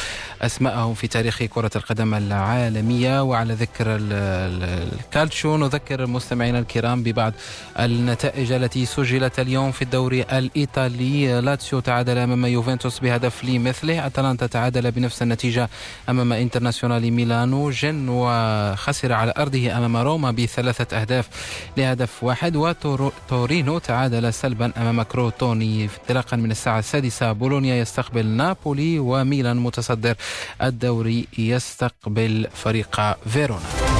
أسماءهم في تاريخ كرة القدم العالمية. وعلى ذكر الكالتشو نذكر مستمعينا الكرام ببعض النتائج التي سجلت اليوم في الدوري الإيطالي. لاتسيو تعادل أمام يوفنتوس بهدف لمثله أتلانتا تعادل بنفس النتيجة أمام إنترناسيونال ميلانو. جن وخسر على أرضه أمام روما بثلاثة أهداف لهدف واحد. وتورينو تعادل سلبا أمام كروتوني انطلاقا من الساعة السادسة. بولونيا يستقبل نابولي وميلان متصدر. الدوري يستقبل فريق فيرونا.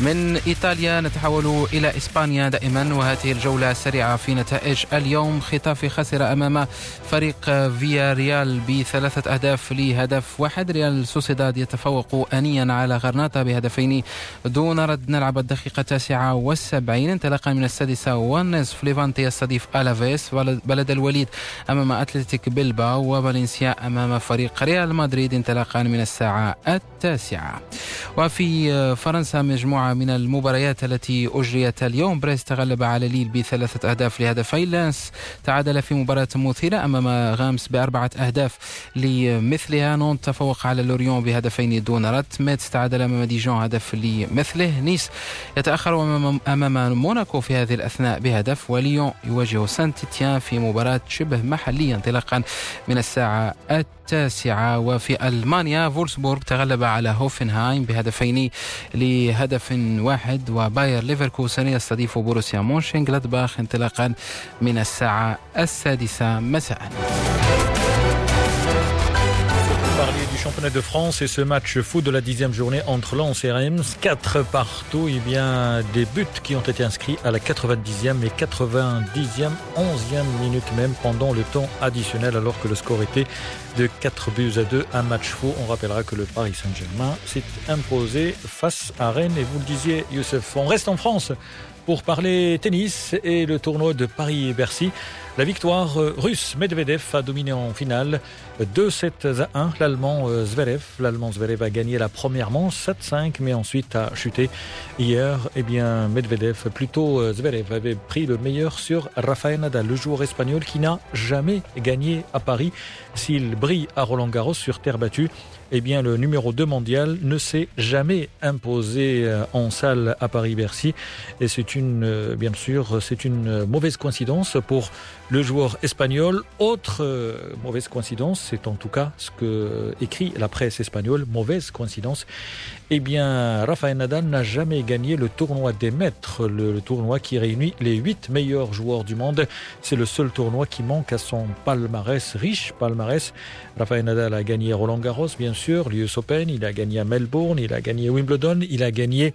من إيطاليا نتحول إلى إسبانيا دائما وهذه الجولة السريعة في نتائج اليوم. خطاف خسر أمام فريق فيا ريال بثلاثة أهداف لهدف واحد. ريال سوسيداد يتفوق أنيا على غرناطة بهدفين دون رد. نلعب الدقيقة التاسعة والسبعين. انطلاقا من السادسة والنصف. ليفانتي يستضيف ألافيس. بلد الوليد أمام أتلتيك بيلباو وفالنسيا أمام فريق ريال مدريد. انطلاقا من الساعة التاسعة وفي فرنسا مجموعة من المباريات التي أجريت اليوم. بريست تغلب على ليل بثلاثة أهداف لهدفين لانس تعادل في مباراة مثيرة أمام غامس بأربعة أهداف لمثلها. نونت تفوق على لوريون بهدفين دون رد. ميتس تعادل أمام ديجون هدف لمثله. نيس يتأخر أمام موناكو في هذه الأثناء بهدف. وليون يواجه سانت تيان في مباراة شبه محلية انطلاقا من الساعة التاسعة وفي ألمانيا فولسبورغ تغلب على هوفنهايم بهدفين لهدف واحد وباير ليفركوسن يستضيف بوروسيا مونشن جلادباخ انطلاقا من الساعة السادسة مساء du championnat de France et ce match fou de la dixième journée entre Lens et Reims. Quatre partout, et eh bien des buts qui ont été inscrits à la 90e et 90e, 11e minute même pendant le temps additionnel alors que le score était de 4 buts à 2. Un match fou. On rappellera que le Paris Saint-Germain s'est imposé face à Rennes et vous le disiez Youssef, on reste en France pour parler tennis et le tournoi de Paris-Bercy. La victoire euh, russe Medvedev a dominé en finale 2-7 à 1 l'allemand euh, Zverev. L'allemand Zverev a gagné la première manche 7-5 mais ensuite a chuté hier. Eh bien Medvedev, plutôt euh, Zverev avait pris le meilleur sur Rafael Nadal, le joueur espagnol qui n'a jamais gagné à Paris. S'il brille à Roland Garros sur terre battue, eh bien, le numéro 2 mondial ne s'est jamais imposé euh, en salle à Paris-Bercy. Et c'est une, euh, bien sûr, c'est une mauvaise coïncidence pour le joueur espagnol. Autre euh, mauvaise coïncidence, c'est en tout cas ce que écrit la presse espagnole, mauvaise coïncidence. Eh bien, Rafael Nadal n'a jamais gagné le tournoi des maîtres, le, tournoi qui réunit les huit meilleurs joueurs du monde. C'est le seul tournoi qui manque à son palmarès, riche palmarès. Rafael Nadal a gagné Roland Garros, bien sûr, l'US Open, il a gagné à Melbourne, il a gagné Wimbledon, il a gagné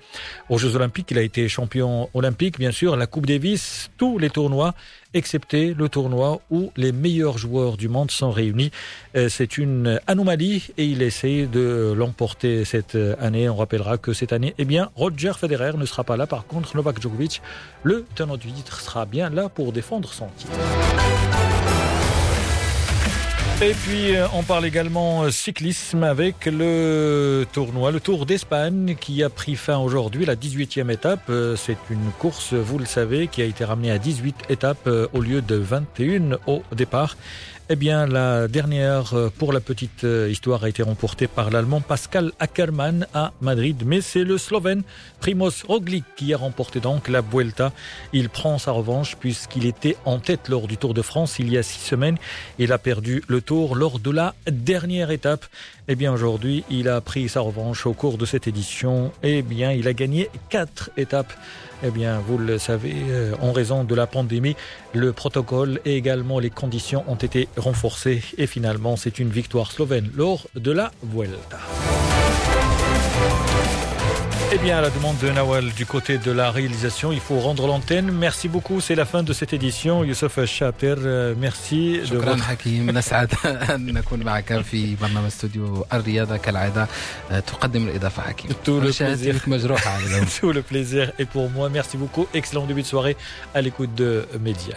aux Jeux Olympiques, il a été champion olympique, bien sûr, la Coupe Davis, tous les tournois excepté le tournoi où les meilleurs joueurs du monde sont réunis. Euh, c'est une anomalie et il essaie de l'emporter cette année. On rappellera que cette année, eh bien, Roger Federer ne sera pas là. Par contre, Novak Djokovic, le tenant du titre, sera bien là pour défendre son titre. Et puis euh, on parle également euh, cyclisme avec le tournoi, le Tour d'Espagne qui a pris fin aujourd'hui, la 18e étape. Euh, c'est une course, vous le savez, qui a été ramenée à 18 étapes au lieu de 21 au départ. Eh bien, la dernière, euh, pour la petite euh, histoire, a été remportée par l'Allemand Pascal Ackermann à Madrid. Mais c'est le Slovène Primoz Roglic qui a remporté donc la Vuelta. Il prend sa revanche puisqu'il était en tête lors du Tour de France il y a six semaines. Il a perdu le Tour lors de la dernière étape. Eh bien, aujourd'hui, il a pris sa revanche au cours de cette édition. Eh bien, il a gagné quatre étapes. Eh bien, vous le savez, euh, en raison de la pandémie, le protocole et également les conditions ont été renforcées et finalement, c'est une victoire slovène lors de la Vuelta. Eh bien, à la demande de Nawal du côté de la réalisation, il faut rendre l'antenne. Merci beaucoup, c'est la fin de cette édition. Youssef Chater, euh, merci. شكرا de حكيم نسعد أن نكون معك في برنامج استوديو الرياضة كالعادة تقدم الإضافة حكيم Tout le plaisir. مجروحة Tout le plaisir est pour moi. Merci beaucoup. Excellent début de soirée à l'écoute de Média.